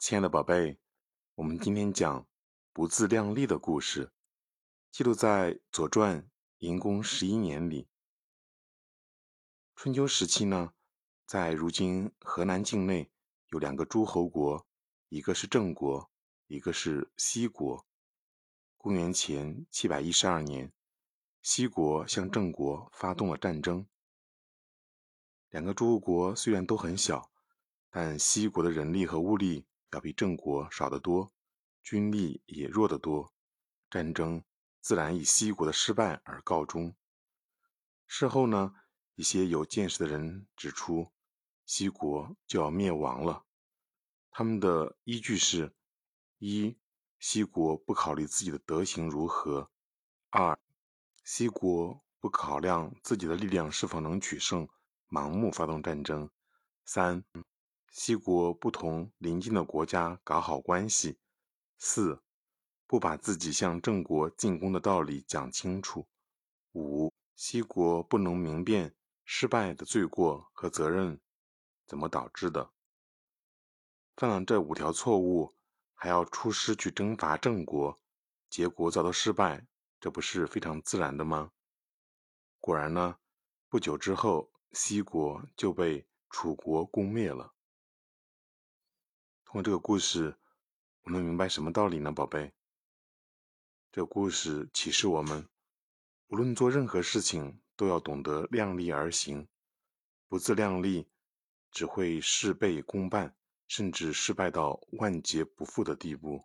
亲爱的宝贝，我们今天讲不自量力的故事，记录在《左传》嬴公十一年里。春秋时期呢，在如今河南境内有两个诸侯国，一个是郑国，一个是西国。公元前七百一十二年，西国向郑国发动了战争。两个诸侯国虽然都很小，但西国的人力和物力要比郑国少得多，军力也弱得多，战争自然以西国的失败而告终。事后呢，一些有见识的人指出，西国就要灭亡了。他们的依据是：一、西国不考虑自己的德行如何；二、西国不考量自己的力量是否能取胜。盲目发动战争。三，西国不同邻近的国家搞好关系。四，不把自己向郑国进攻的道理讲清楚。五，西国不能明辨失败的罪过和责任怎么导致的。犯了这五条错误，还要出师去征伐郑国，结果遭到失败，这不是非常自然的吗？果然呢，不久之后。西国就被楚国攻灭了。通过这个故事，我们明白什么道理呢，宝贝？这个故事启示我们，无论做任何事情，都要懂得量力而行。不自量力，只会事倍功半，甚至失败到万劫不复的地步。